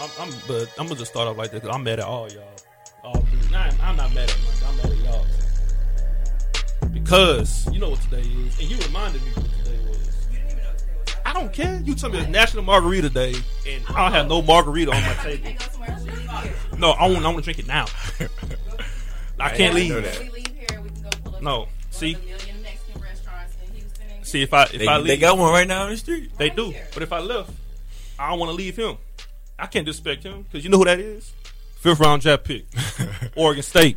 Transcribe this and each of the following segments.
I'm, I'm, but I'm gonna just start off like this. I'm mad at all y'all. All three. Nah, I'm, not mad at Monday. I'm mad at y'all because you know what today is, and you reminded me what today was. I don't care. You told me it's National Margarita Day, and I don't have no margarita on my table. No, I want. I want to drink it now. I can't leave. that. We leave here, we can go pull up No. See? of the million Mexican restaurants in Houston. And See if I if They, I leave, they got one right now on the street. They do. But if I left, I don't want to leave him. I can't disrespect him because you know who that is? Fifth round draft pick, Oregon State,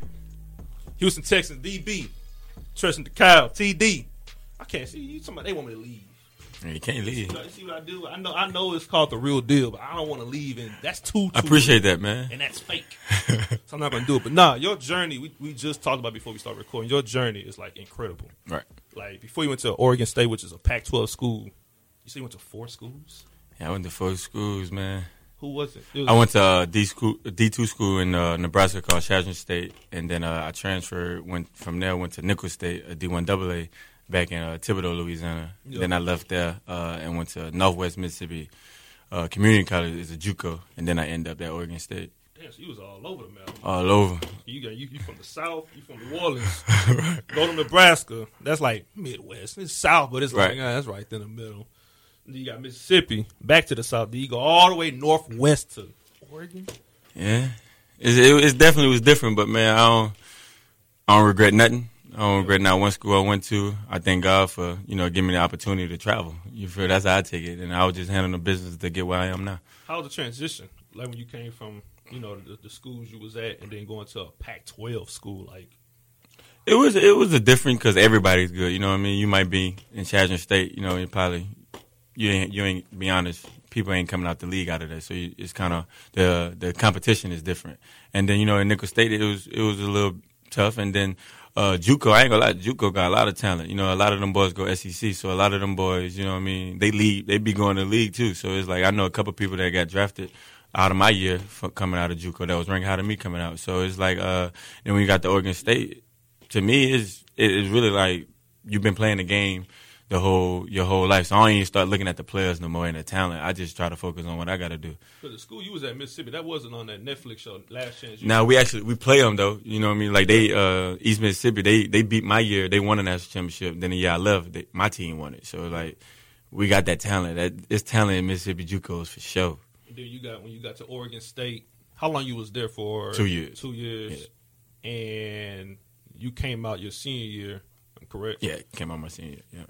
Houston Texans DB, Treston Decoud TD. I can't see you. Somebody they want me to leave. You can't leave. You see what I do? I know. I know it's called the real deal, but I don't want to leave, and that's too. I too appreciate that, man. and that's fake. so I'm not gonna do it. But nah, your journey we, we just talked about before we start recording. Your journey is like incredible. Right. Like before you went to Oregon State, which is a Pac-12 school, you see you went to four schools. Yeah, I went to four schools, man. Who was it? it was I went to uh, D school, D two school in uh, Nebraska called Chadron State, and then uh, I transferred. Went from there, went to Nicholls State, a D one AA, back in uh, Thibodaux, Louisiana. Yeah. Then I left there uh, and went to Northwest Mississippi uh, Community College, is a JUCO, and then I ended up at Oregon State. Damn, so you was all over the map. All over. You got you, you from the south, you from New Orleans, go to Nebraska. That's like Midwest. It's south, but it's like Right. ah, that's right in the middle. You got Mississippi, back to the south. Then you go all the way northwest to Oregon. Yeah, it's, it, it definitely was different, but man, I don't, I don't regret nothing. I don't regret not one school I went to. I thank God for you know giving me the opportunity to travel. You feel that's how I take it, and I was just handling the business to get where I am now. How was the transition? Like when you came from you know the, the schools you was at, and then going to a Pac-12 school. Like It was it was a different because everybody's good. You know what I mean? You might be in Chadron State. You know, you probably you ain't you ain't be honest. People ain't coming out the league out of there, so you, it's kind of the the competition is different. And then you know in Nicholls State it was it was a little tough. And then uh, JUCO, I ain't gonna lie, JUCO got a lot of talent. You know, a lot of them boys go SEC, so a lot of them boys, you know what I mean, they lead, they be going to the league too. So it's like I know a couple people that got drafted out of my year coming out of JUCO that was ranked higher than me coming out. So it's like, uh, then when you got the Oregon State, to me, is it is really like you've been playing the game the whole your whole life. So I don't even start looking at the players no more and the talent. I just try to focus on what I got to do. for the school you was at Mississippi, that wasn't on that Netflix show Last Chance. Now we actually we play them though. You know what I mean? Like they uh East Mississippi, they they beat my year. They won a national championship. Then the year I left, they, my team won it. So like we got that talent. That it's talent in Mississippi JUCOs for sure. then you got when you got to Oregon State. How long you was there for? Two years. Two years, and you came out your senior year. I'm correct. Yeah, came out my senior. year, Yeah.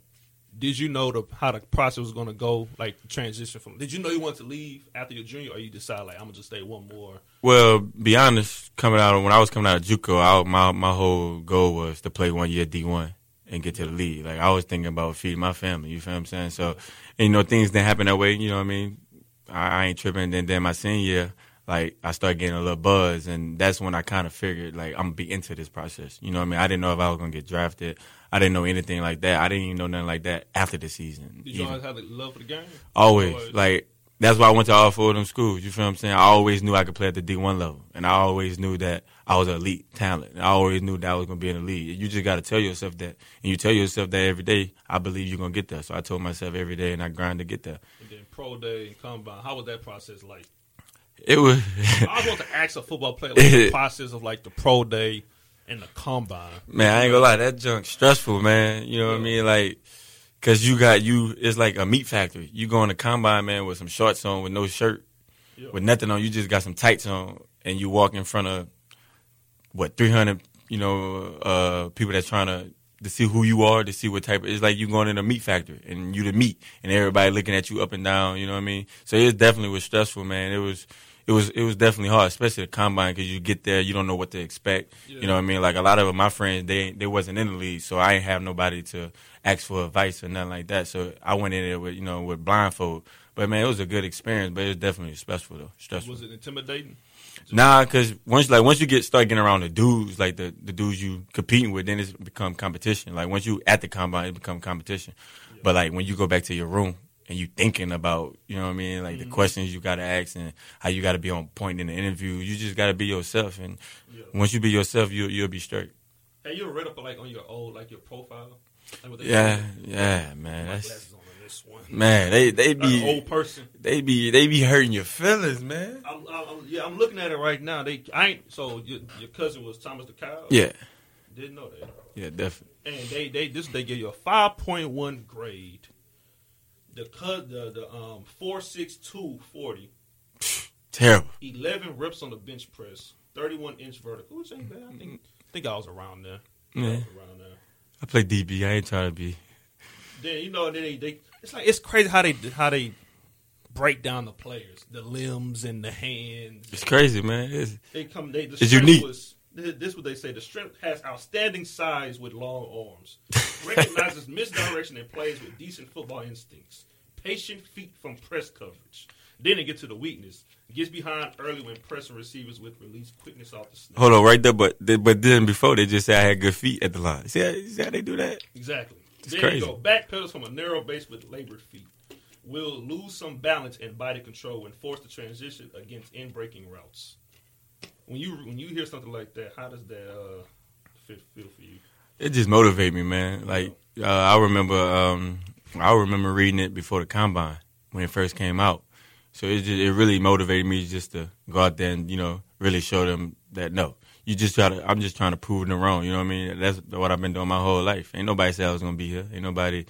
Did you know the how the process was going to go? Like transition from? Did you know you wanted to leave after your junior, or you decided like I'm gonna just stay one more? Well, be honest, coming out of, when I was coming out of JUCO, I, my my whole goal was to play one year D one and get to the league. Like I was thinking about feeding my family. You feel what I'm saying? So, and, you know, things didn't happen that way. You know what I mean? I, I ain't tripping. Then then my senior year, like I started getting a little buzz, and that's when I kind of figured like I'm gonna be into this process. You know what I mean? I didn't know if I was gonna get drafted. I didn't know anything like that. I didn't even know nothing like that after the season. Did you even. always have the love for the game? Always. Always. Like that's why I went to all four of them schools. You feel what I'm saying? I always knew I could play at the D one level. And I always knew that I was an elite talent. And I always knew that I was gonna be in the league. You just gotta tell yourself that. And you tell yourself that every day, I believe you're gonna get there. So I told myself every day and I grind to get there. And then pro day and combine. How was that process like? It was I was want to ask a football player like the process of like the pro day and the combine. Man, I ain't gonna lie, that junk stressful, man. You know what I mean? Like, cause you got you, it's like a meat factory. You go in the combine, man, with some shorts on, with no shirt, Yeah. with nothing on. You just got some tights on, and you walk in front of what three hundred, you know, uh, people that's trying to to see who you are, to see what type. of It's like you going in a meat factory, and you the meat, and everybody looking at you up and down. You know what I mean? So it definitely was stressful, man. It was. It was it was definitely hard, especially the combine, because you get there, you don't know what to expect. Yeah. You know what I mean? Like a lot of my friends, they they wasn't in the league, so I ain't have nobody to ask for advice or nothing like that. So I went in there with you know with blindfold. But man, it was a good experience, but it was definitely stressful though. Stressful. Was it intimidating? Nah, cause once like once you get start getting around the dudes, like the the dudes you competing with, then it's become competition. Like once you at the combine, it become competition. But like when you go back to your room and you thinking about, you know what I mean, like the mm-hmm. questions you gotta ask and how you gotta be on point in the interview, you just gotta be yourself. And Yeah. once you be yourself, you you'll be straight. Hey, you read up like on your old like your profile? Like Yeah, yeah, man. That's on this this one. Man, they they Like an be old person. they be they be hurting your feelings, man. I'm, I'm, I'm- yeah, I'm looking at it right now. They, I ain't. So your, your cousin was Thomas DeCoud. Yeah, didn't know that. yeah, definitely. And they, they, this they give you a five point one grade. The cut, the the um four six two forty. Terrible. 11 reps on the bench press, 31 inch vertical, which ain't bad. I think, I think I was around there. Yeah. was around there. I play DB. I ain't trying to be. Then you know, they, they it's like it's crazy how they how they break down the players, the limbs and the hands. It's crazy, man. It's, They come. They the It's unique. Was, this this what they say. The strength has outstanding size with long arms. Recognizes misdirection and plays with decent football instincts. Patient feet from press coverage. Then they get to the weakness. Gets behind early when pressing receivers with release quickness off the snap. hold on, right there. But but then before they just said I had good feet at the line. See how, see how they do that? Exactly. It's then crazy. you go back pedals from a narrow base with labored feet. Will lose some balance and body control when forced to transition against in breaking routes. When you when you hear something like that, how does that uh, fit, feel for you? It just motivate me, man. Like uh, I remember, um, I remember reading it before the combine when it first came out. So it just, it really motivated me just to go out there and you know really show them that no, you just try to. I'm just trying to prove them wrong. You know what I mean? That's what I've been doing my whole life. Ain't nobody said I was gonna be here. Ain't nobody.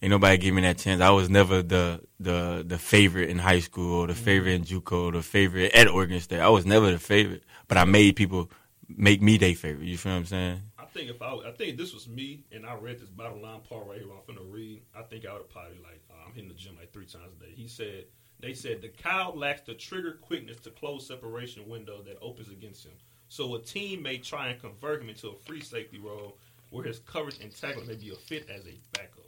Ain't nobody give me that chance. I was never the the the favorite in high school or the favorite in JUCO or the favorite at Oregon State. I was never the favorite, but I made people make me their favorite. You feel what I'm saying? I think if I, I think this was me and I read this bottom line part right here, I'm finna read. I think I would have probably like uh, I'm hitting the gym like three times a day. He said they said Decoud lacks the trigger quickness to close separation window that opens against him. So a team may try and convert him into a free safety role where his coverage and tackling may be a fit as a backup.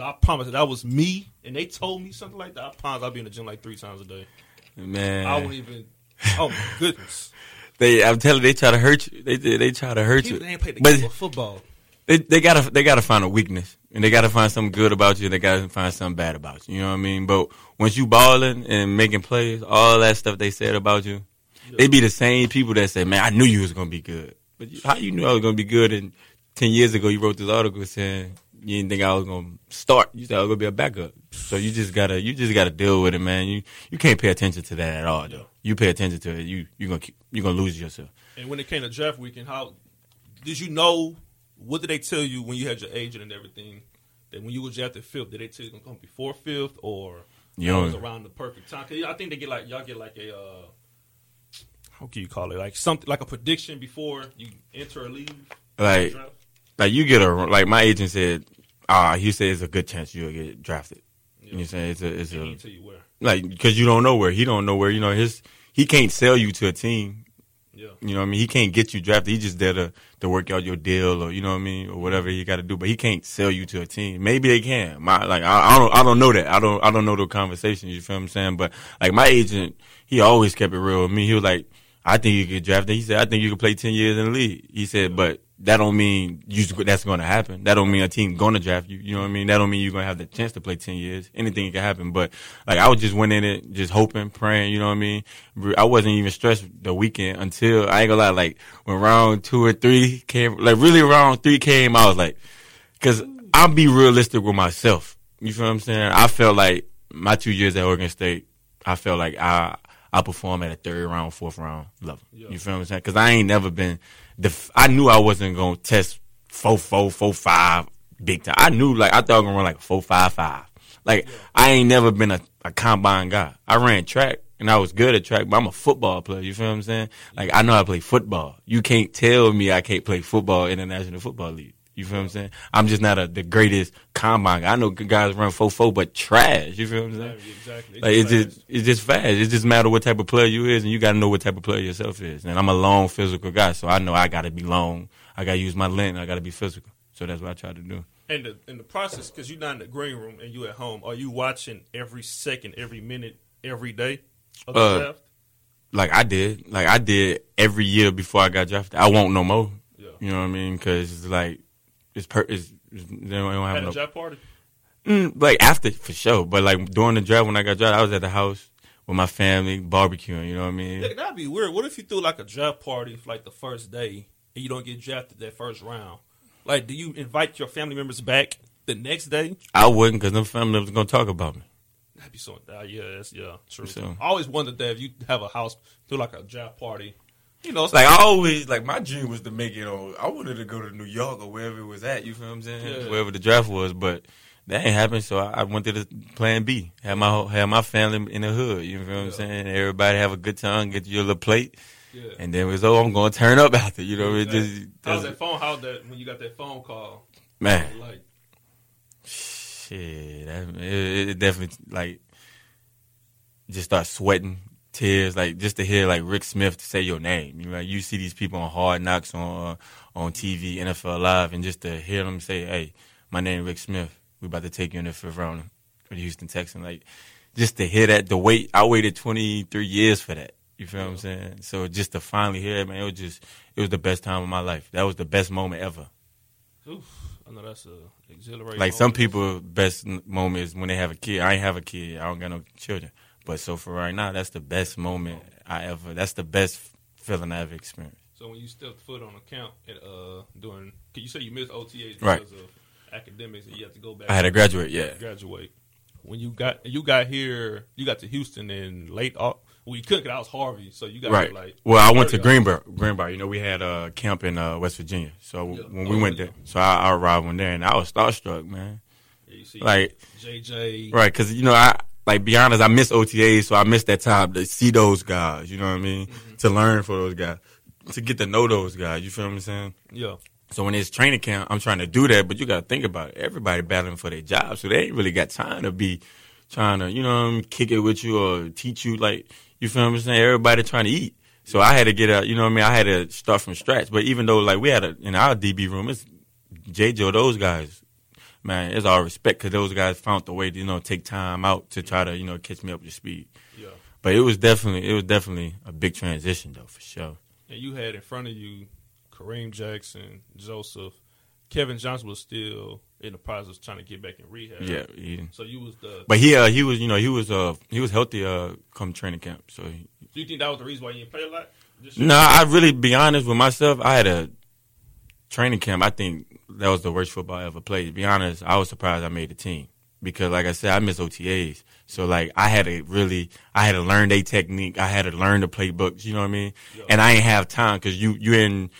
I promise that, that was me, and they told me something like that. I promise I'll be in the gym like three times a day. Man, I won't even. Oh my goodness! They, I'm telling you, they try to hurt you. They they try to hurt People you. they ain't played the But game of football. they they gotta they gotta find a weakness, and they gotta find something good about you. And they gotta find something bad about you. You know what I mean? But once you balling and making plays, all that stuff they said about you, they be the same people that say, "Man, I knew you was gonna be good." But you, how you knew I was gonna be good? And ten years ago, you wrote this article saying you didn't think I was gonna start. You said I was gonna be a backup. So you just gotta you just gotta deal with it, man. You you can't pay attention to that at all, though. You pay attention to it, you you gonna keep, you gonna lose yourself. And when it came to draft weekend, how did you know? What did they tell you when you had your agent and everything? That when you were drafted fifth, did they tell you gonna come before fifth or You know- was around the perfect time? 'Cause I think they get like y'all get like a uh, how can you call it? Like something like a prediction before you enter or leave. Like? Like you get a like my agent said, ah, he said it's a good chance you'll get drafted. Yeah. You know what I'm saying? It's a it's a tell you where. like because you don't know where he don't know where you know his he can't sell you to a team. Yeah, You know what I mean? He can't get you drafted. He just there to, to work out your deal or you know what I mean or whatever he got to do. But he can't sell you to a team. Maybe they can. My like I, I don't I don't know that. I don't I don't know the conversation. You feel what I'm saying? But like my agent, he always kept it real with me. He was like, I think you could draft. It. He said, I think you could play ten years in the league. He said, but that don't mean you that's going to happen. That don't mean a team going to draft you. You know what I mean? That don't mean you're going to have the chance to play ten years. Anything can happen. But like I was just went in it, just hoping, praying. You know what I mean? I wasn't even stressed the weekend until I ain't gonna lie. Like when round two or three came, like really round three came, I was like, because I'll be realistic with myself. You feel what I'm saying? I felt like my two years at Oregon State, I felt like I I perform at a third round, fourth round level. Yeah. You feel what I'm saying? Because I ain't never been. The I knew I wasn't gonna test four four four five big time. I knew like I thought I was gonna run like four five five. Like I ain't never been a, a combine guy. I ran track and I was good at track, but I'm a football player. You feel what I'm saying? Like I know I play football. You can't tell me I can't play football in the National Football League. You feel what I'm saying? I'm just not a, the greatest combine. guy. I know guys run four four, but trash. You feel what I'm saying? Exactly. Like it's just it's just fast. It just matter what type of player you is, and you got to know what type of player yourself is. And I'm a long physical guy, so I know I got to be long. I got to use my length. I got to be physical. So that's what I try to do. And the in the process, because you're not in the green room and you at home, are you watching every second, every minute, every day of the Uh, draft? Like I did, like I did every year before I got drafted. I won't no more. Yeah. You know what I mean? Because it's like it's per. It's, it's, they don't, have At no a draft party? Mm, like after for sure, but like during the draft when I got drafted, I was at the house with my family barbecuing. You know what I mean? Yeah, that'd be weird. What if you threw like a draft party for like the first day and you don't get drafted that first round? Like, do you invite your family members back the next day, I wouldn't because them family members gonna talk about me. that'd be so. Uh, yeah, that's yeah, true. So- I always wondered that if you have a house do like a draft party, you know, it's Like I always like my dream was to make it on. I wanted to go to New York or wherever it was at. You feel what I'm saying? Yeah. Wherever the draft was, but that ain't happened. So I, I went to the Plan B. Had my had my family in the hood. You feel what I'm saying? Everybody have a good time. Get your little plate, yeah. and then it was oh I'm gonna turn up after. You know, it Exactly. just How's that phone? How's that when you got that phone call? man. Like, Shit, that, it, it definitely like just start sweating, tears, like just to hear like Rick Smith say your name. You know, you see these people on Hard Knocks on uh, on TV, NFL Live, and just to hear them say, "Hey, my name Rick Smith. We about to take you in the fifth round for the Houston Texans." Like just to hear that, the wait. I waited twenty three years for that. You feel what I'm saying? So just to finally hear it, man, it was just it was the best time of my life. That was the best moment ever. oof, I know that's a exhilarating. Like some moment. people, best moment is when they have a kid. I ain't have a kid. I don't got no children. But so for right now, that's the best moment I ever. That's the best feeling I ever experienced. So when you stepped foot on the camp and uh doing, can you say you missed OTAs because Right. of academics and you have to go back? I had to graduate. Yeah, graduate. When you got you got here, you got to Houston in late. Au- Well, you couldn't. 'cause I was Harvey, so you got right. like. Well, I went to early Greenbrier. Greenbrier. You know, we had a camp in uh, West Virginia. So Yeah. when we Oh, went yeah. there, so I, I arrived one there, and I was starstruck, man. Yeah, you see, Like JJ. Right, because you know, I like be honest, I miss OTAs, so I miss that time to see those guys. You know what I mean? Mm-hmm. To learn for those guys, to get to know those guys. You feel what I'm saying? Yeah, So when it's training camp, I'm trying to do that, but you got to think about it. Everybody battling for their job, so they ain't really got time to be trying to, you know, I mean, kick it with you or teach you. Like, you feel what I'm saying? Everybody trying to eat. So I had to get out, you know what I mean? I had to start from scratch. But even though, like, we had a, in our DB room, it's J. Joe, those guys, man, it's all respect because those guys found the way to, you know, take time out to try to, you know, catch me up to speed. yeah. But it was definitely, it was definitely a big transition, though, for sure. And you had in front of you Kareem Jackson, Joseph, Kevin Johnson was still in the process of trying to get back in rehab. Yeah. He, So you was the. But he uh, he was you know he was uh he was healthy uh come training camp. So he, do you think that was the reason why you didn't play a lot? No, I really be honest with myself. I had a training camp. I think that was the worst football I ever played. To be honest, I was surprised I made the team because like I said, I miss OTAs. So like I had to really I had to learn their technique. I had to learn the playbooks. You know what I mean? Yeah. And I ain't have time because you you in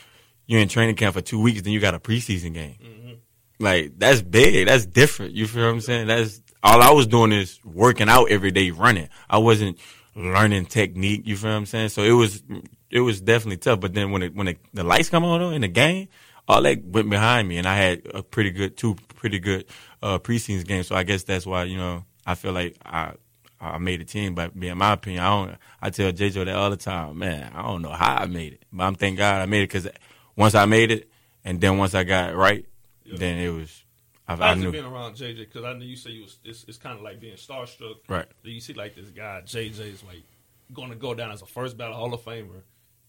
you in training camp for two weeks, then you got a preseason game. Mhm. Like that's big. That's different. You feel what I'm saying? That's all I was doing is working out every day, running. I wasn't learning technique. You feel what I'm saying? So it was it was definitely tough. But then when it, when it, the lights come on though, in the game, all that went behind me, and I had a pretty good two pretty good uh, preseason games. So I guess that's why you know I feel like I. I made a team, but in my opinion, I don't. I tell JJ that all the time, man. I don't know how I made it, but I'm thank God I made it because once I made it, and then once I got it right, Yeah. then it was. I, I knew. been around JJ? Because I know you say you was. It's, it's kind of like being starstruck. Right. You see, like this guy JJ is like going to go down as a first ballot Hall of Famer,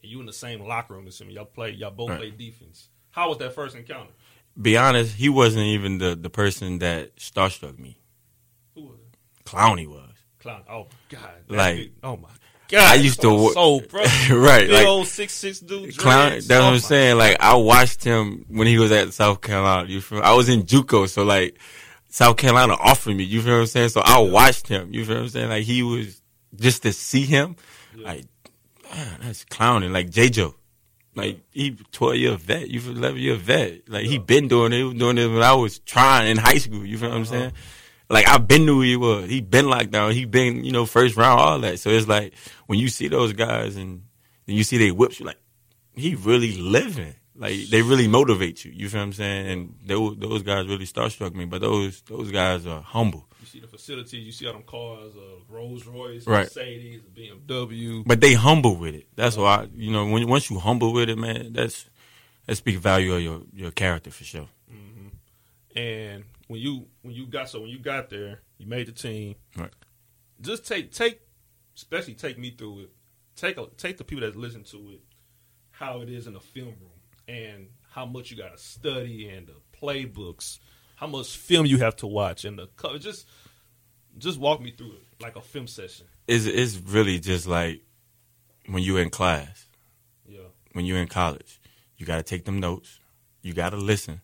and you in the same locker room as him. Y'all play. Y'all both Right. play defense. How was that first encounter? Be honest, he wasn't even the the person that starstruck me. Who was it? Clowney was. Clown. Oh God. Like- oh my God. I used to so, wo- so bro. right, Big like old six six dude. clown. That's what Oh, I'm my saying. Like I watched him when he was at South Carolina. You feel? I was in JUCO, so like South Carolina offered me. You feel what I'm saying? So I watched him. You feel what I'm saying? Like he was just to see him. Yeah. Like man, that's clowning. Like J Joe. Like he 12 year vet, you feel 11 year vet. Like he been doing it. He was doing it when I was trying in high school. You feel what I'm Uh-huh. saying? Like I've been knew who he was. He been locked down. He been you know first round all that. So it's like when you see those guys and then you see they whips, you like he really living. Like they really motivate you. You feel what I'm saying? And those those guys really starstruck me. But those those guys are humble. You see the facilities. You see all them cars, uh, Rolls Royce, Right. Mercedes, BMW. But they humble with it. That's why you know when once you humble with it, man, that's that speaks value of your your character for sure. And when you when you got so when you got there, you made the team. Right. Just take take, especially take me through it. Take a, take the people that listen to it, how it is in the film room, and how much you got to study and the playbooks, how much film you have to watch, and the co- just just walk me through it like a film session. It's it's really just like when you're in class, Yeah. when you're in college, you got to take them notes, you got to listen,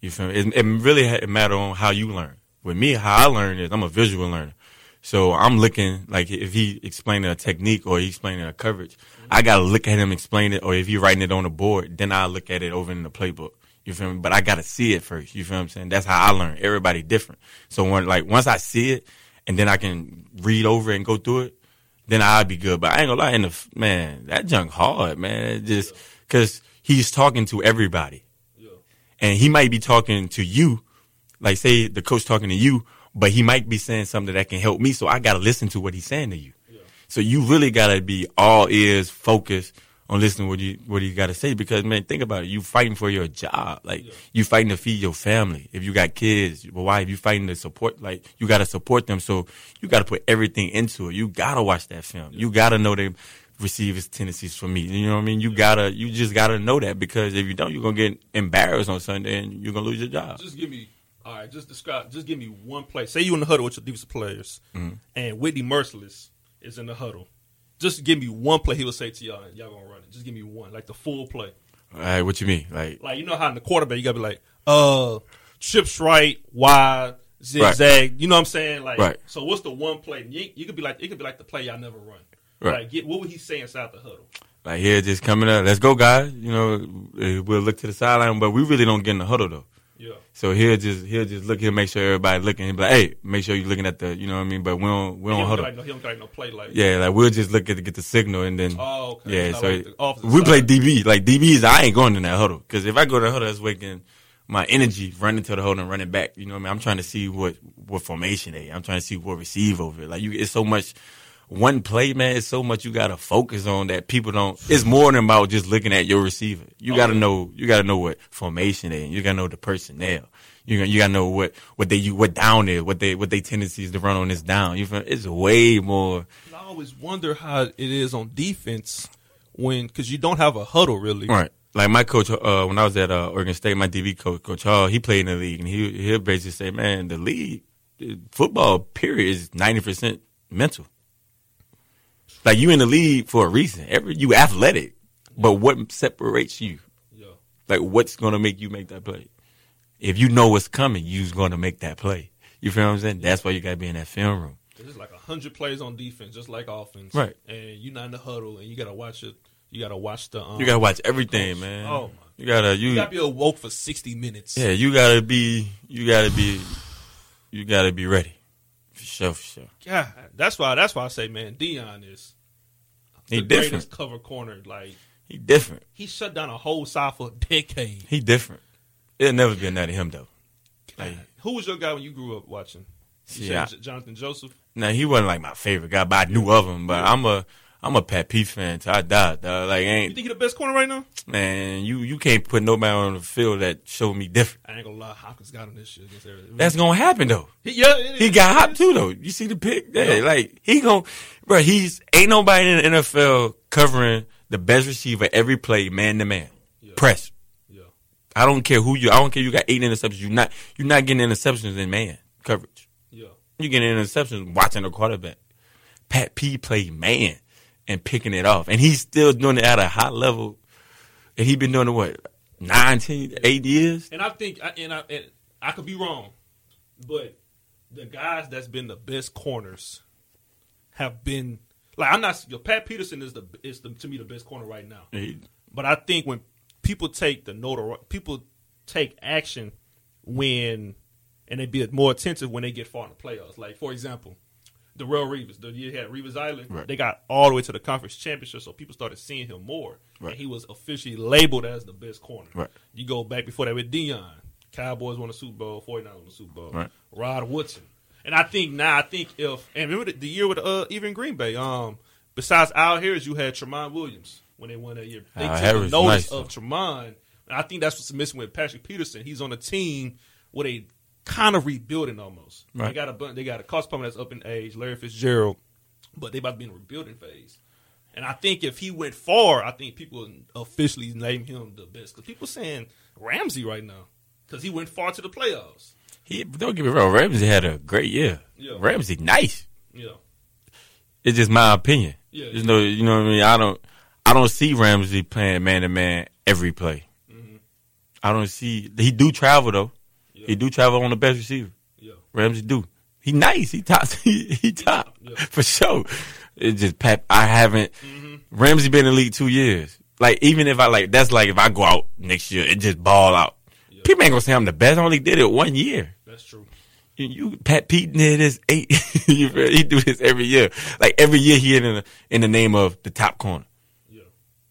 You feel me? It, it really ha- matter on how you learn. With me, how I learn is I'm a visual learner. So I'm looking like if he explaining a technique or he explaining a coverage, I gotta look at him explain it. Or if he writing it on the board, then I look at it over in the playbook. You feel me? But I gotta see it first. You feel what I'm saying? That's how I learn. Everybody different. So when like once I see it and then I can read over it and go through it, then I'll be good. But I ain't gonna lie, in the man, that junk hard, man. It just because he's talking to everybody, Yeah. and he might be talking to you, like say the coach talking to you, but he might be saying something that can help me. So I gotta listen to what he's saying to you. So you really gotta be all ears, focused on listening what you what you gotta say because man, think about it. You fighting for your job, like you fighting to feed your family. If you got kids, your wife, you fighting to support. Like you gotta support them. So you gotta put everything into it. You gotta watch that film. You gotta know they receive his tendencies from me. You know what I mean? You gotta, you just gotta know that because if you don't, you're gonna get embarrassed on Sunday and you're gonna lose your job. Just give me all right. Just describe. Just give me one play. Say you in the huddle with your defensive players, Mm-hmm. and Whitney Mercilus is in the huddle. Just give me one play. He will say to y'all, and y'all gonna run it. Just give me one, like the full play. All right, what you mean? Like, Like you know how in the quarterback you gotta be like, uh, trips right, wide, zigzag. You know what I'm saying? Like, Right. so what's the one play? You, you could be like, it could be like the play y'all never run. Right. Like, get what would he say inside the huddle? like here, just coming up. Let's go, guys. You know, eh, we'll look to the sideline, but we really don't get in the huddle though. Yeah. So he'll just he'll just look. He'll make sure everybody looking. He'll be like, hey, make sure you're looking at the. You know what I mean? But we don't we don't huddle. got, no, he don't got no play like. Yeah, like we'll just look at to get the signal and then. Oh, okay. Yeah, so like the we play side. DB. Like DBs, I ain't going in that huddle because if I go to the huddle, that's waking my energy running to the huddle and running back. You know what I mean? I'm trying to see what what formation they. I'm trying to see what receive over. it. Like you, it's so much. One play, man, it's so much you gotta focus on that people don't. It's more than about just looking at your receiver. You gotta know. You gotta know what formation they. in. You gotta know the personnel. You gotta, you gotta know what what they you what down is. What they what they tendencies to run on this down. You feel? It's way more. I always wonder how it is on defense when because you don't have a huddle really. Right. Like my coach, uh, when I was at uh, Oregon State, my DB coach, Coach Hall, he played in the league, and he he'll basically say, "Man, the league, football period is ninety percent mental. Like you in the league for a reason. Every you athletic, but what separates you? Yeah. Like what's gonna make you make that play? If you know what's coming, you's gonna make that play. You feel what I'm saying? That's why you gotta be in that film room. There's like a hundred plays on defense, just like offense. Right. And you're not in the huddle, and you gotta watch it. You gotta watch the. Um, You gotta watch everything, man. Oh, my. You gotta you You gotta be awoke for sixty minutes. Yeah, you gotta be, you gotta be, you gotta be ready. For sure, for sure. Yeah, that's why. That's why I say, man, Deion is He the different. greatest cover corner. Like He different. he shut down a whole side for a decade. He different. It'll never be another him though. Like, Who was your guy when you grew up watching? You Yeah. Johnathan Joseph. now he wasn't like my favorite guy, but I knew of him. But I'm a, I'm a Pat P fan I die. Dog. Like, You think he the best corner right now? man, you you can't put nobody on the field that showed me different. I ain't gonna lie, Hopkins got him this shit against everything. That's gonna happen though. He, yeah, it He got hot too though. You see the pick? Yeah, Yeah. like he gon' bro. He's ain't nobody in the NFL covering the best receiver every play, man to man, press. Yeah. I don't care who you. I don't care. You got eight interceptions. You not. You're not getting interceptions in man coverage. Yeah. You getting interceptions watching the quarterback. Pat P played man and picking it off, and he's still doing it at a high level. And he's been doing it what nine, ten, eight years. And I think, and I, and I could be wrong, but the guys that's been the best corners have been like I'm not. Your Pat Peterson is the is the, to me the best corner right now. He- But I think when people take the notoriety, people take action when and they be more attentive when they get far in the playoffs. Like for example, the Real Revis, the year he had Revis Island, Right. they got all the way to the conference championship, so people started seeing him more. Right. And he was officially labeled as the best corner. Right. You go back before that with Deion. Cowboys won the Super Bowl, 49 won the Super Bowl. Right. Rod Woodson. And I think now, I think if, and remember the, the year with uh, even Green Bay, um, besides Al Harris, you had Tramon Williams when they won that year. They Al took notice nice, of though. Tramon. And I think that's what's missing with Patrick Peterson. He's on a team where they kind of rebuilding almost. They got a bun- they got a cost that's up in age, Larry Fitzgerald, but they about to be in a rebuilding phase. And I think if he went far, I think people would officially name him the best. Because people saying Ramsey right now because he went far to the playoffs. He don't get me wrong. Ramsey had a great year. Yeah. Ramsey nice. Yeah, It's just my opinion. Yeah, you know what I mean. I don't, I don't see Ramsey playing man to man every play. Mm-hmm. I don't see he do travel though. Yeah. He do travel on the best receiver. Yeah. Ramsey do. He nice. He top. He, he top Yeah. for sure. It just Pat. I haven't. Mm-hmm. Ramsey been in the league two years. Like even if I like, that's like if I go out next year and just ball out. Yeah. People ain't gonna say I'm the best. I only did it one year. That's true. You, you Pat Pete did this eight. you feel- he do this every year. Like every year he in the in the name of the top corner. Yeah.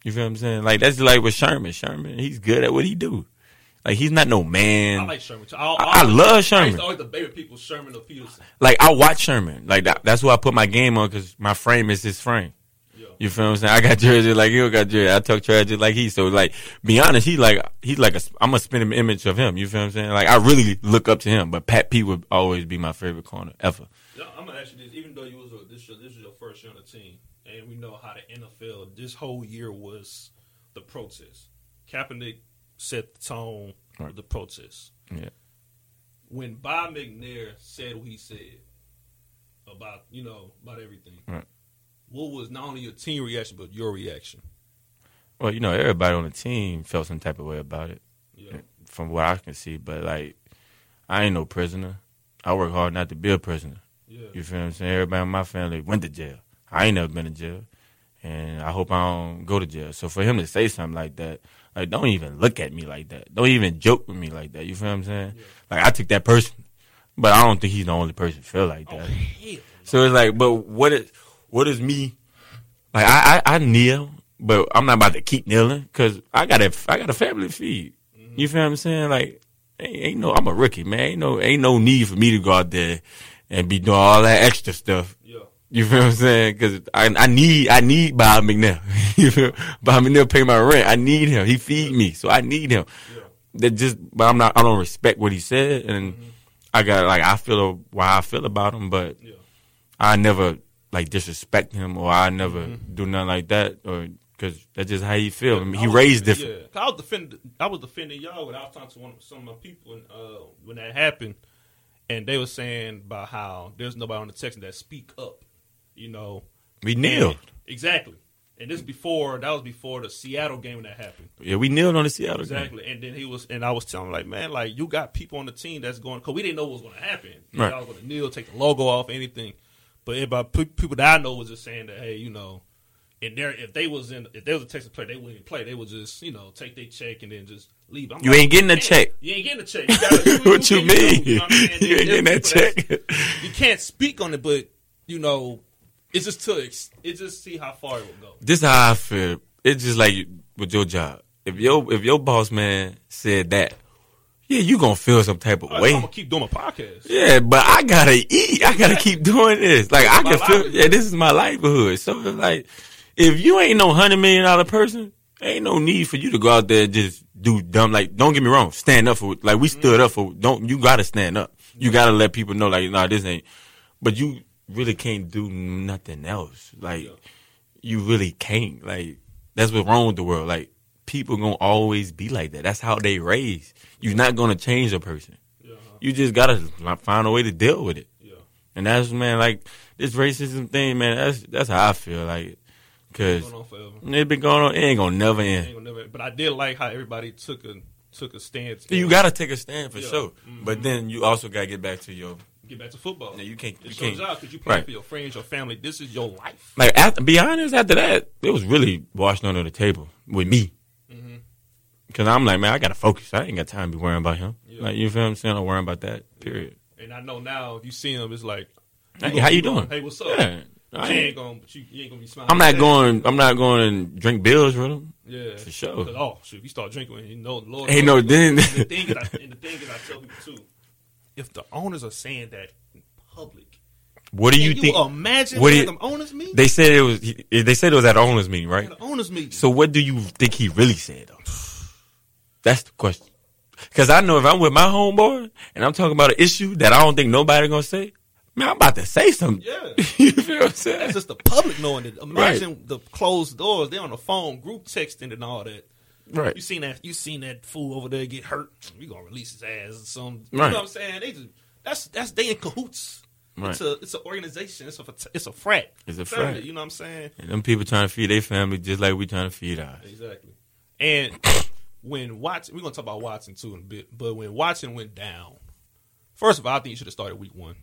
You feel what I'm saying? Like that's like with Sherman. Sherman, he's good at what he do. Like he's not no man. I like Sherman. Too. I, I- I love I used Sherman. to always debate with people Sherman or Peterson. like I watch Sherman. Like that, that's who I put my game on because my frame is his frame. Yeah. You feel what I'm saying? I got jersey like you got jersey. I talk just like he. So like, be honest, he like he's like a. I'm a spinning image of him. You feel what I'm saying? Like I really look up to him. But Pat P would always be my favorite corner ever. Yeah, I'm gonna ask you this. Even though you was a, this, this was your first year on the team, and we know how the NFL this whole year was the protest. Kaepernick set the tone Right. the protest. Yeah. When Bob McNair said what he said about you know about everything, Right. what was not only your team reaction but your reaction? Well, you know, everybody on the team felt some type of way about it. Yeah, from what I can see. But like, I ain't no prisoner. I work hard not to be a prisoner. yeah, You feel what I'm saying? Everybody in my family went to jail. I ain't never been to jail, and I hope I don't go to jail. So for him to say something like that, like, don't even look at me like that. Don't even joke with me like that. You feel what I'm saying? Like, I took that person, but I don't think he's the only person feel like Oh that. hell, So it's like, but what is what is me? Like I I, I kneel, but I'm not about to keep kneeling because I got a I got a family feed. Mm-hmm. You feel what I'm saying? Like ain't, ain't no I'm a rookie, man. Ain't no ain't no need for me to go out there and be doing all that extra stuff. You feel what I'm saying? Because I I need I need Bob McNair. you feel? Bob McNair pay my rent. I need him. He feed me, so I need him. yeah, That just, but I'm not. I don't respect what he said, and I got like I feel why I feel about him, but yeah. I never like disrespect him or I never Mm-hmm. do nothing like that or because that's just how he feel. I mean, he I was- raised different. Yeah, 'Cause I was defending. I was defending y'all when I was talking to one of some of my people and, uh, when that happened, and they were saying about how there's nobody on the Texans that speak up. You know, We kneeled. Exactly. And this before that was before the Seattle game when that happened. Yeah, we kneeled on the Seattle game. Exactly. And then he was, and I was telling him like, man, like you got people on the team that's going because we didn't know what was going to happen. You Right. Y'all was going to kneel, take the logo off, anything. But pe- people that I know was just saying that, hey, you know, and there, if they was in, if they was a Texas player, they wouldn't play. They would just, you know, take their check and then just leave. I'm You like, ain't getting a check. You ain't getting a check. You gotta, what you can't- mean? know what saying? You ain't getting that check. You can't speak on it, but you know, it's just to, ex- it's just see how far it will go. this how I feel. It's just like with your job. If your if your boss man said that, yeah, you gonna feel some type of way. I'm gonna keep doing my podcast. Yeah, but I gotta eat. I gotta keep doing this. Like I can feel. livelihood. Yeah, this is my livelihood. So it's like, if you ain't no hundred million dollar person, ain't no need for you to go out there and just do dumb. Like, don't get me wrong, stand up for. Like we stood up for. Don't you gotta stand up. You gotta let people know. Like, nah, this ain't. But you really can't do nothing else. Like, Yeah. you really can't. Like, that's what's wrong with the world. Like, people gonna always be like that. That's how they raise. You're not gonna change a person. Yeah. You just gotta find a way to deal with it. yeah. And that's man, like this racism thing, man. That's that's how I feel. Like, cause Going on forever. it been going on. It ain't gonna never end. gonna never- But I did like how everybody took a took a stance. You gotta take a stand for Yeah. sure. But mm-hmm. then you also gotta get back to your get back to football. Yeah, you can't- It you shows can't- out because you play right. for your friends, your family. This is your life. like. After, be honest, after that, it was really washed under the table with me. Mhm. Cause I'm like, man, I gotta focus. I ain't got time to be worrying about him. Yeah. Like, you feel what I'm saying? I'm worrying about that. Period. And I know now if you see him, it's like, Hey, gonna how you doing? Hey, what's up? Yeah. I ain't- ain't gonna, you, you ain't gonna be smiling. I'm not going. I'm not going and drink bills with him. Yeah, For sure. Oh, shoot! If you start drinking, you know, Lord. Hey, no, then- and the thing is, I, and the thing is, I tell people too, if the owners are saying that in public, What do you can think? imagine what you- the owners meeting? They said it was. They said it was at the owners meeting, right? the owners meeting. So what do you think he really said though? That's the question. Because I know if I'm with my homeboy and I'm talking about an issue that I don't think nobody gonna say, man, I'm about to say something. Yeah. you feel what I'm saying? That's just the public knowing it. Imagine the closed doors. They're on the phone, group texting and all that. Right. You seen that? You seen that fool over there get hurt? We gonna release his ass. Or some, you know what I'm saying? They just that's that's they in cahoots. Right. It's a it's an organization. It's a it's a frat. It's a Family, frat. You know what I'm saying? And them people trying to feed their family just like we trying to feed ours. Exactly. And when Watson, we're gonna talk about Watson too in a bit, but when Watson went down, first of all, I think he should have started week one.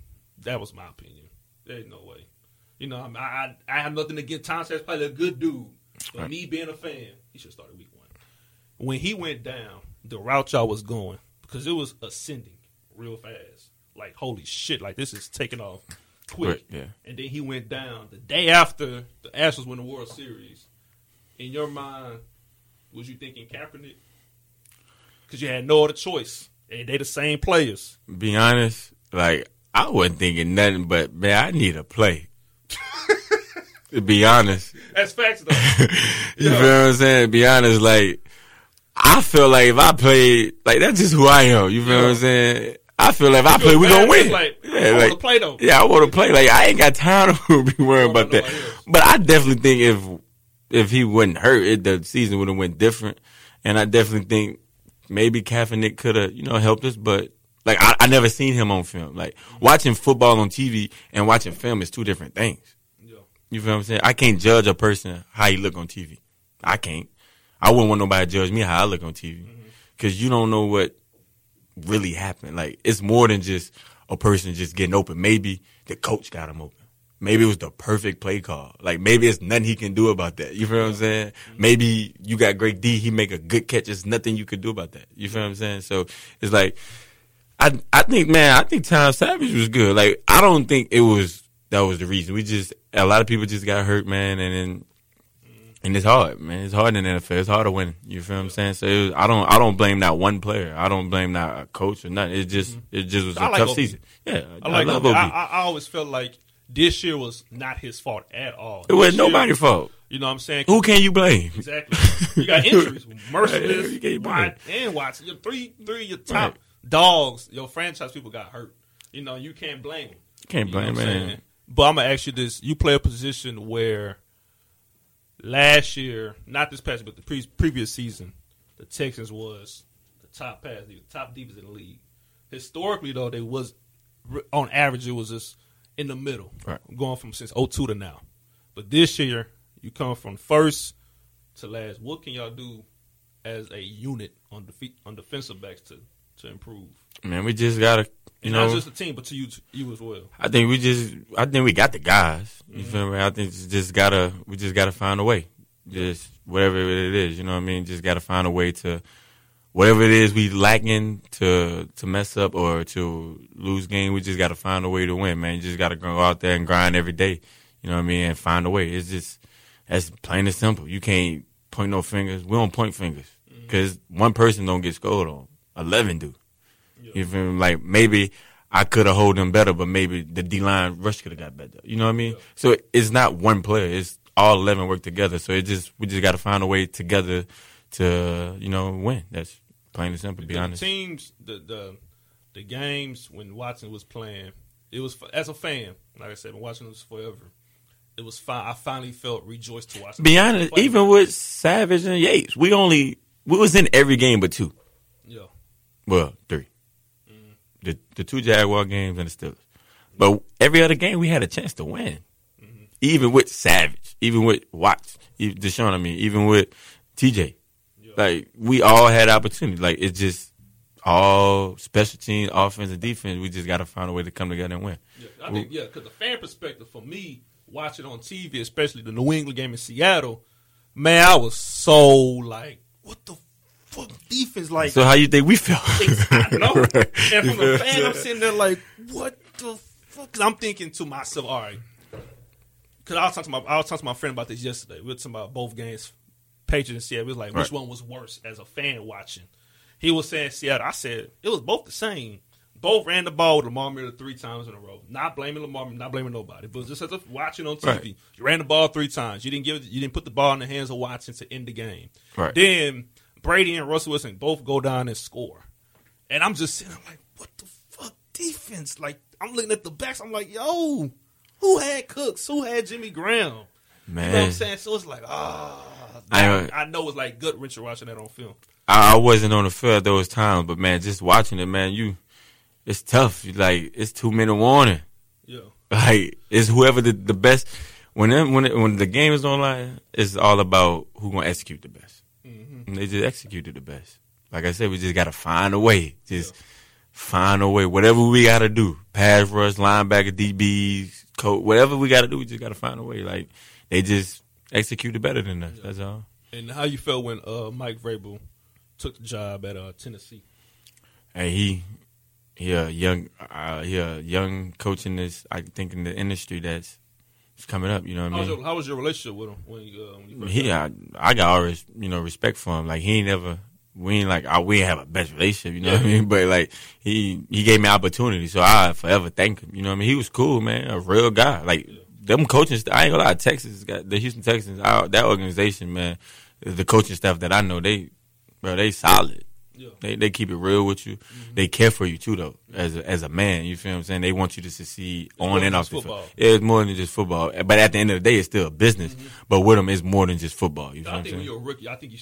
That was my opinion. There's no way. You know, I mean, I I have nothing against Tom. That's probably a good dude. But Right. me being a fan, he should have started week one. When he went down, the route y'all was going because it was ascending real fast. Like holy shit! Like this is taking off quick. Right, yeah. And then he went down the day after the Astros win the World Series. In your mind, was you thinking Kaepernick? Because you had no other choice, and they the same players. Be honest, like I wasn't thinking nothing but man, I need a play. to be honest, That's facts though. you Yeah. feel what I'm saying? Be honest, like I feel like if I played, like that's just who I am. You feel what I'm saying? I feel like if I play, we gonna win. like, I yeah, wanna play though. Yeah, I want to play. Like I ain't got time to be worrying about that. But I definitely think if if he wasn't hurt, it, the season would have went different. And I definitely think maybe Kaepernick could have you know helped us. But like I, I never seen him on film. Like watching football on TV and watching film is two different things. Yeah. You feel what I'm saying? I can't judge a person how he look on TV. I can't. I wouldn't want nobody to judge me how I look on TV because mm-hmm. you don't know what really happened. Like it's more than just a person just getting open. Maybe the coach got him open. Maybe it was the perfect play call. Like maybe it's nothing he can do about that. You feel what I'm saying? Mm-hmm. Maybe you got great D, he make a good catch. There's nothing you could do about that. You feel what I'm saying? So it's like I I think man, I think Tom Savage was good. Like I don't think it was that was the reason. We just a lot of people just got hurt, man, and then and it's hard, man. It's hard in the NFL. It's hard to win. You feel what I'm saying? So it was, I don't I don't blame that one player. I don't blame that coach or nothing. It just mm-hmm. it just was a I like tough OB. season. Yeah, I like. love I, OB. I, I always felt like this year was not his fault at all. it was This nobody's fault. You know what I'm saying? Who can you blame? Exactly. You got injuries, Mercilus, You can't blame. Watt, and Watson. Your three, three, of your top Right. dogs. Your franchise people got hurt. You know you can't blame them. Can't You know blame man. But I'm gonna ask you this: You play a position where last year, not this past, but the pre- previous season, the Texans was the top pass, the top defense in the league. Historically, though, they was on average it was just in the middle, Right. going from since 02 to now. But this year, you come from first to last. What can y'all do as a unit on defeat on defensive backs to to improve? Man, we just gotta you know not just the team, but to you you as well. I think we just I think we got the guys. You mm-hmm. feel me? I think it's just gotta we just gotta find a way. Just whatever it is, you know what I mean? Just gotta find a way to whatever it is we lacking to to mess up or to lose game, we just gotta find a way to win, man. You just gotta go out there and grind every day. You know what I mean? And find a way. It's just that's plain and simple. You can't point no fingers. We don't point fingers because one person don't get scored on. Eleven do. You feel me? Like maybe I could have hold them better, but maybe the D line rush could have got better. You know what I mean? So it's not one player. It's all eleven work together. So it just we just got to find a way together to you know win. That's plain and simple. To be the honest. teams, the the the games when Watson was playing, it was as a fan. Like I said, been watching this forever. It was fine. I finally felt rejoiced to watch. Be honest. Even with Savage and Yates, we only we was in every game but two. yeah, Well, three. The the two Jaguar games and the Steelers. But every other game we had a chance to win. Mm-hmm. Even with Savage, even with Watts, even Deshaun, I mean, even with TJ. Like we all had opportunity. Like it's just all special team, offense and defense. We just gotta find a way to come together and win. yeah. I think yeah, because the fan perspective for me watching on TV, especially the New England game in Seattle, man, I was so like, what the fuck defense like? So how you think we felt? I know. Right. And from feel what fan, I'm sitting there like, what the fuck? 'Cause I'm thinking to myself, all right. Because I was talking to my I was talking to my friend about this yesterday. We were talking about both games, Patriots and Seattle. We was like, which one was worse as a fan watching? He was saying Seattle. I said it was both the same. Both ran the ball with Lamar Miller three times in a row. Not blaming Lamar, not blaming nobody. But just as a watching on TV, Right. you ran the ball three times. You didn't give, you didn't put the ball in the hands of Watson to end the game. Right. Then Brady and Russell Wilson both go down and score. And I'm just sitting there like, what the fuck defense? Like, I'm looking at the backs. I'm like, yo, who had Cooks? Who had Jimmy Graham? You know what I'm Man, saying? So it's like, ah, I- I, I know it's like gut wrencher watching that on film. I, I wasn't on the field at those times, but man, just watching it, man, you, it's tough. You Like it's two minute warning. Yeah. Like it's whoever the, the best. When them, when it, when the game is online, it's all about who gonna execute the best. And they just executed the best. Like I said, we just got to find a way. Just find a way. Whatever we got to do, pass rush, linebacker, DBs, coach, whatever we got to do, we just got to find a way. Like they just executed better than us. That's all. And how you felt when uh, Mike Vrabel took the job at uh, Tennessee? Hey, he he a young uh, he a young coach in this. I think in the industry that's it's coming up. You know what I How was, mean? your, how was your relationship with him when you, uh, when you He. I, I got always, you know, respect for him. Like he ain't never, we ain't like, I, we ain't have a best relationship, you know what I mean? But like he, he gave me opportunity, so I forever thank him. You know what I mean? He was cool, man, a real guy. Like them coaching, I ain't gonna lie, Texas got the Houston Texans, our, that organization, man, the coaching staff that I know, they, bro, they solid. Yeah. They they keep it real with you. They care for you too, though. As a, as a man, you feel what I'm saying? They want you to succeed more on and off the field. Yeah, it's more than just football. But at the end of the day, it's still a business. But with them, it's more than just football. You feel I what I'm think when you're a rookie, I think you.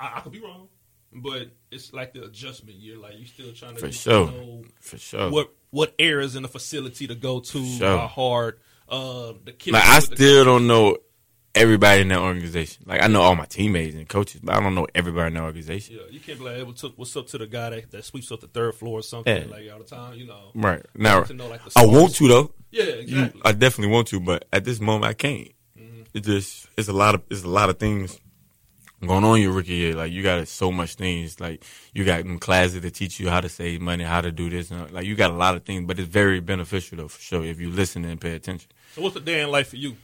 I, I could be wrong, but it's like the adjustment year. Like you're still trying to For sure. know For sure. what what areas in the facility to go to, Sure. how hard. Uh, the Like I with the- still don't know everybody in that organization. Like I know all my teammates and coaches, but I don't know everybody in that organization. Yeah, you can't be like, hey, what's up, what's up to the guy that, that sweeps up the third floor or something Yeah. like all the time, you know. Right now, To know, like, I want to though. Yeah, You- exactly. I definitely want to, but at this moment, I can't. Mm-hmm. It just it's a lot of it's a lot of things going on your rookie year. Like you got so much things. Like you got classes that teach you how to save money, how to do this, and like you got a lot of things. But it's very beneficial though, for sure, if you listen and pay attention. So what's the day in life for you?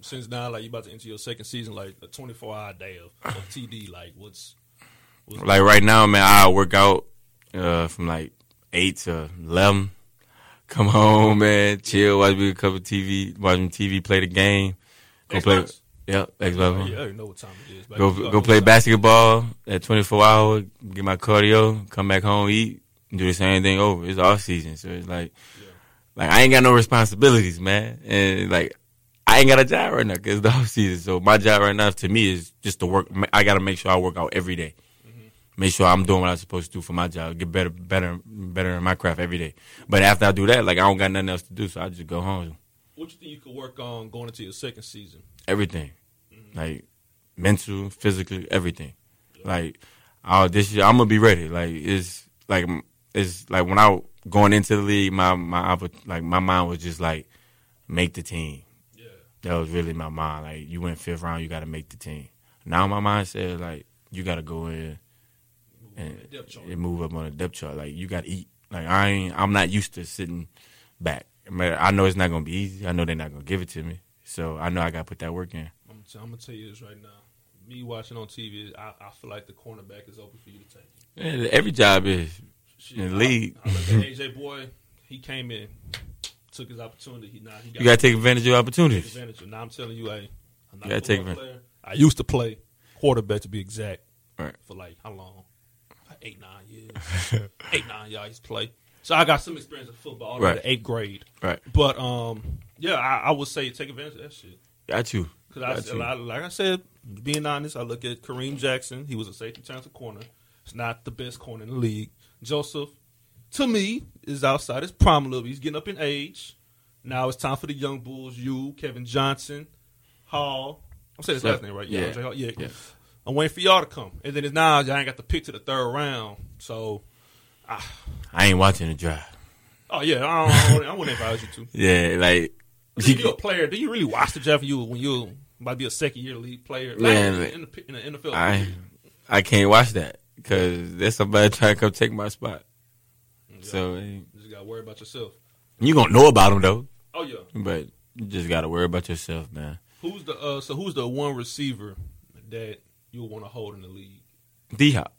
Since now, like you about to enter your second season, like a 24 hour day of, of TD, like what's, what's Like right now, man, I work out uh, from like eight to eleven. Come home, man, chill, watch me a couple TV, watch me TV, play the game, go play. Xbox? Yep, Oh, Xbox. yeah, I already know what time it is. Go go play basketball at twenty four hour. Get my cardio. Come back home, eat, do the same thing over. It's off season, so it's like, like I ain't got no responsibilities, man, and like I ain't got a job right now because it's the off season. So my job right now to me is just to work. I got to make sure I work out every day. Mm-hmm. Make sure I'm doing what I'm supposed to do for my job. Get better, better, better in my craft every day. But after I do that, like I don't got nothing else to do, so I just go home. What you think you could work on going into your second season? everything, mm-hmm. like mental, physically, everything. Like, oh, this year I'm gonna be ready. Like, it's like it's like when I going into the league, my my like my mind was just like make the team. That was really my mind. Like, you went fifth round, you got to make the team. Now my mind says like you got to go in and, and move up on the depth chart. Like, you got to eat. Like, I ain't. I'm not used to sitting back. I, mean, I know it's not gonna be easy. I know they're not gonna give it to me. So I know I got to put that work in. I'm, t- I'm gonna tell you this right now. Me watching on TV, I, I feel like the cornerback is open for you to take. Yeah, every job is. Shit, In the I- league. I, look at AJ Boy. He came in, took his opportunity. Now he got You got to take advantage of opportunities. advantage. Now I'm telling you, hey, I'm not You gotta a take advantage. player. I used to play quarterback to be exact. Right. For like how long? Like eight nine years. eight nine years I used to play. So I got some experience in football all Right. eighth grade. Right. But um, yeah, I, I would say take advantage of that shit. Got you. Because I, Got said- you. like, like I said, being honest, I look at Kareem Jackson. He was a safety talented corner. It's not the best corner in the league. Joseph, to me, is outside his prime a little bit. He's getting up in age. Now it's time for the young bulls. You, Kevin Johnson, Hall. I'm saying his last name right. Yeah. Hall. Yeah. Yeah. I'm waiting for y'all to come. And then it's now y'all ain't got the pick to the third round. So, I ain't watching the draft. oh yeah, I, don't, I, wouldn't, advise you to. Yeah, like If you're a player, do you really watch the draft when you when you might be a second year league player? Like, Man, in, the, in the NFL. I I can't watch that because there's somebody trying to come take my spot. So eh, You just gotta worry about yourself. you gonna know about them though, Oh yeah. but you just gotta worry about yourself, man. Who's the uh so who's the one receiver that you want to hold in the league? D Hop.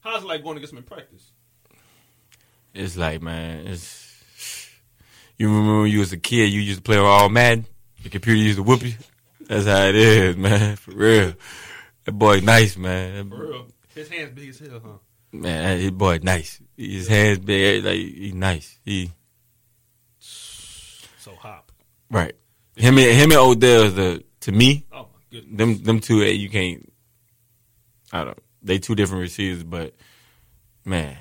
How's it like going against him in practice? It's like man, it's you remember when you was a kid, you used to play with all Madden. The computer used to whoop you. That's how it is, man. For real. That boy nice, man. For real. His hands big as hell, huh? Man, his boy nice. His hands big, like he nice. He So hop. right. Him and him and Odell is the to me Oh my goodness. them them two eh, you can't. I don't. They two different receivers, but man,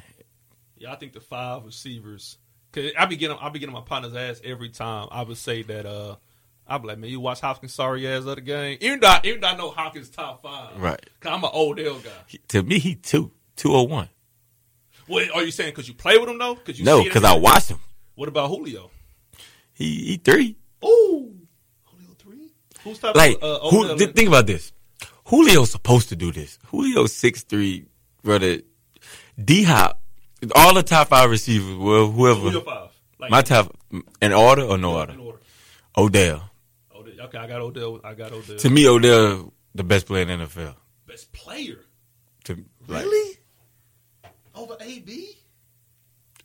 Yeah, I think the five receivers. Cause I be getting I be getting my partner's ass every time. I would say that uh I'll be like, man, you watch Hopkins' sorry ass other game. Even though, I, even though I know Hopkins top five, Right. Cause I'm an Odell guy. He- to me, he two two oh one. What are you saying? Because you play with him though? Because you No, because I watched him. What about Julio? He he three. Ooh, Julio three. Who's top? Like uh, who? Th- think about this. Julio's supposed to do this. Julio six three, brother. D Hop, all the top five receivers, well, whoever. Julio five. Like, My top in order or no in order? order. Odell. Odell. Okay, I got Odell. I got Odell. To me, Odell the best player in the NFL. Best player. To like, Really? Over AB?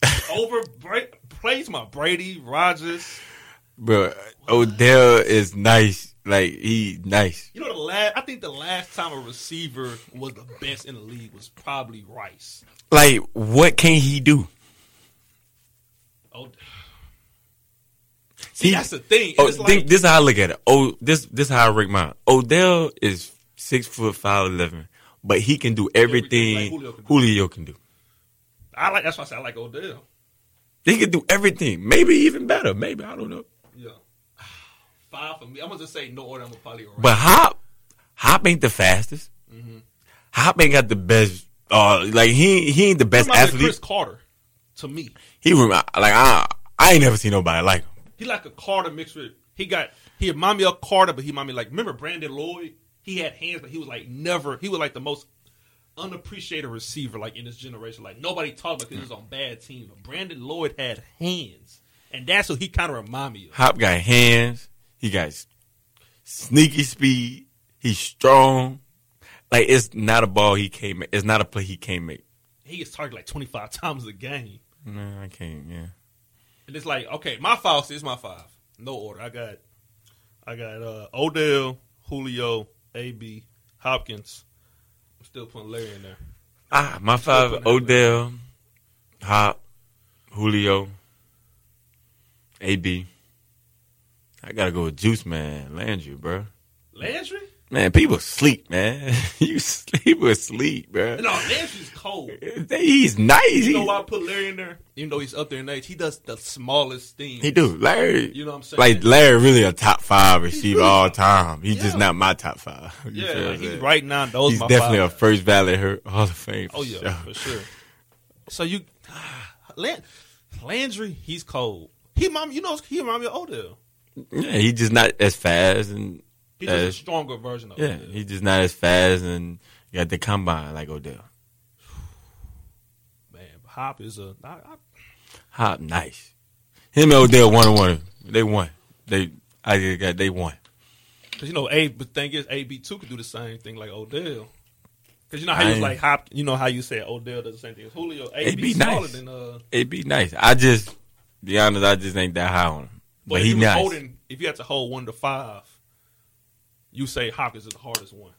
Over Bra- plays my Brady, Rodgers. bro, Odell is nice. Like he nice. You know the last I think the last time a receiver was the best in the league was probably Rice. Like what can he do? Oh, see, He- that's the thing. Oh, It's think, like, this is how I look at it. Oh, this this is how I rank mine. Odell is six foot five eleven, but he can do everything, Everything like Julio can do. Julio can do. I like that's why I say I like Odell. He can do everything. Maybe even better. Maybe I don't know. Yeah. Five for me. I'm gonna just say no order. I'm gonna probably right. But Hop, Hop ain't the fastest. Mm-hmm. Hop ain't got the best. Uh, like he he ain't the best Reminds me of athlete. Cris Carter to me. He like I I ain't never seen nobody like him. He like a Carter mixed with he got he remind me of Carter, but he remind me like remember Brandon Lloyd? He had hands, but he was like never. He was like the most unappreciated receiver like in this generation. Like nobody talked about because he was on bad teams. But Brandon Lloyd had hands, and that's what he kind of remind me of. Hop got hands. He got sneaky speed. He's strong. Like it's not a ball he can't. It's not a play he can't make. He gets targeted like twenty five times a game, Man, I can't. Yeah. and it's like okay, my five is my five. No order. I got I got uh, Odell, Julio, AB, Hopkins. I'm still putting Larry in there. Ah, my five: Odell, Hop, Julio, AB. I gotta go with Juice Man Landry, bro. Landry? Man, people sleep, man. you sleep asleep, bro. No, Landry's cold. He's nice. You know why I put Larry in there? Even though he's up there in age, he does the smallest thing. He do. Larry. You know what I'm saying? Like Larry really a top five receiver really all time. He's just not my top five. You yeah, like he's right now. Those He's my definitely five. a first ballot Hall of Fame. Oh yeah, sure. for sure. So you, Land, Landry, he's cold. He mom, you know, he remind me of Odell. Yeah, he's just not as fast and He's just a stronger version of yeah, Odell. he's just not as fast and got the combine like Odell. Man, Hop is a. I, I, Hop nice. Him and Odell one on one. They won. They I just got they won. Cause you know, A. But thing is, AB two could do the same thing like Odell. Cause you know how you I like Hop. You know how you said Odell does the same thing as Julio. AB, AB smaller nice. than uh. It'd nice. I just be honest, I just ain't that high on him. But, if he you nice. holding, if you had to hold one to five, you say Hopkins is the hardest one.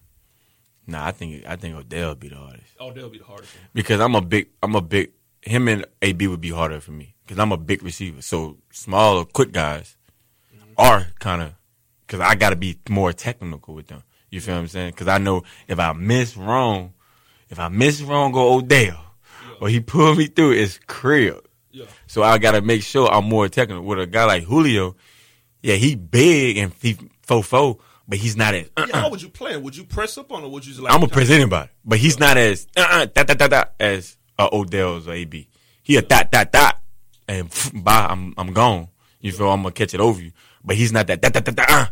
Nah, I think I think Odell would be the hardest. Odell be the hardest one. because I'm a big, I'm a big. Him and AB would be harder for me because I'm a big receiver. So small or quick guys mm-hmm. are kind of because I got to be more technical with them. You feel what I'm saying? Because I know if I miss wrong, if I miss wrong go Odell, or he pulled me through, it's crib. Yeah. So I got to make sure I'm more technical. With a guy like Julio, yeah, he big and he fo fo, but he's not as. Uh-uh. Yeah, how would you play? him? Would you press up on, or would you just like? I'm gonna press anybody, but he's not as uh, da, da, da, da, as uh, Odell's or AB. He a dot dot dot, and pff, bye, I'm I'm gone. You feel? I'm gonna catch it over you, but he's not that dot dot dot dot. Uh.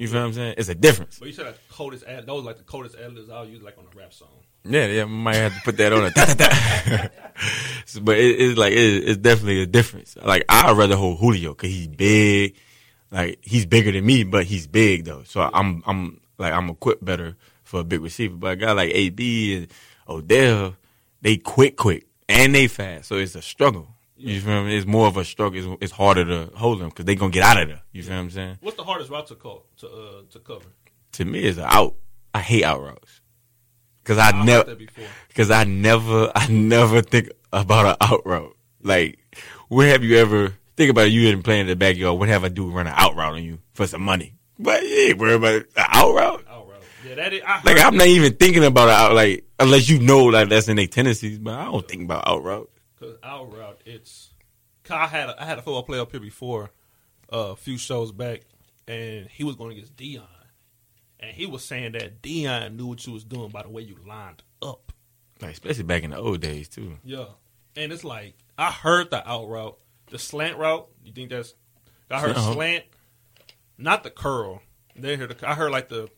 You feel what I'm saying? It's a difference. But you said the coldest ad. Those like the coldest ad-libs I'll use like on a rap song. Yeah, yeah, might have to put that on it. Da, da, da. But it, it's like it, it's definitely a difference. Like I'd rather hold Julio because he's big. Like he's bigger than me, but he's big though. So I'm I'm like I'm equipped better for a big receiver. But a guy like AB and Odell, they quick, quick, and they fast. So it's a struggle. You feel me? It's more of a struggle. It's, it's harder to hold them because they gonna get out of there. You feel what I'm saying? What's the hardest route to call to uh to cover? To me, it's an out. I hate out routes because I never because I never, I never think about an out route. Like, where have you ever think about it? You didn't play in the backyard. What have I do run an out route on you for some money? But ain't worry about an out route. Out route. Yeah, that is. Like, I'm not even thinking about it out. Like, unless you know like that's in their tendencies. But I don't think about out route. Cause out route, it's. I had a, I had a football player up here before, uh, a few shows back, and he was going against Deion, and he was saying that Deion knew what you was doing by the way you lined up. Like, especially back in the old days too. Yeah, and it's like I heard the out route, the slant route. You think that's? I heard Uh-huh. slant, not the curl. They heard the. I heard like the.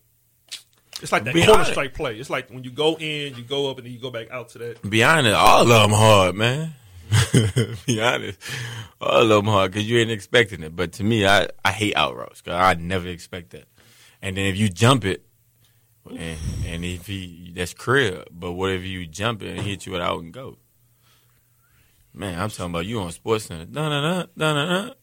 It's like that Be corner strike play. It's like when you go in, you go up, and then you go back out to that. Be honest, all of them hard, man. Be honest, all of them hard because you ain't expecting it. But to me, I, I hate out routes because I never expect that. And then if you jump it, and, and if he that's crib, but what if you jump it and hit you with out and go? Man, I'm talking about you on Sports Center.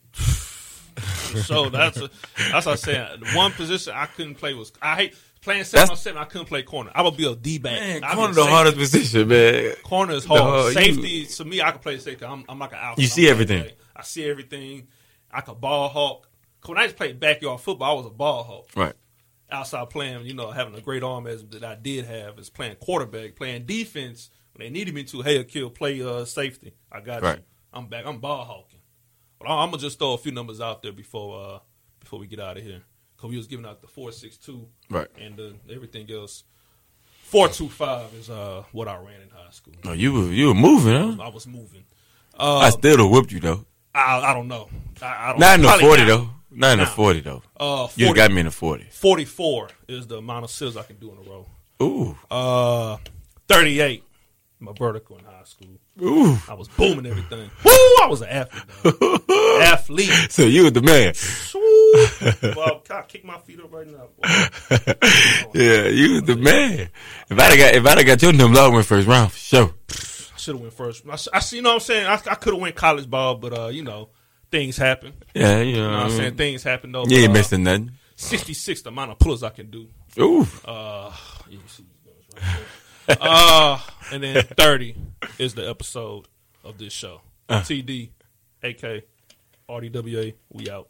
So that's a, that's what I said. One position I couldn't play was I hate playing seven That's- on seven. I couldn't play corner. I would be a D back. Man, I'd be corner the hardest position, man. Corner is hard. You- safety to me, I can play safety. I'm, I'm like an outfit. You I'm see like, everything. I see everything. I could ball hawk. When I just played backyard football, I was a ball hawk. Right. Outside playing, you know, having a great arm as that I did have is playing quarterback, playing defense when they needed me to. Hey, kill, play uh, safety. I got Right. you. I'm back. I'm ball hawking. But I'm gonna just throw a few numbers out there before uh, before we get out of here. Cause we was giving out the four six two Right. and uh, everything else. Four two five is uh, what I ran in high school. Oh, you were you were moving, huh? I was moving. I Uh, still have whooped you though. I, I don't know. I, I don't Not in the forty not. though. Not in the forty though. Uh, You got me in the forty. 44 is the amount of sills I can do in a row. Ooh, Uh, 38, my vertical in high school. ooh. I was booming everything. Woo! I was an athlete. athlete. So you were the man. Well, I kick my feet up right now? Yeah, you was the man. If I'd have got if I'd have got your number, I went first round for sure. I should have went first. I, see. You know what I'm saying? I, I could have went college ball, but uh, you know, things happen. Yeah, you know. You know what I'm saying? Things happen though. You ain't uh, missing nothing. 66 the amount of pull-ups I can do. Ooh, Uh, you can see these guys right there. uh, and then 30 is the episode of this show. Uh. TD, AK, RDWA, we out.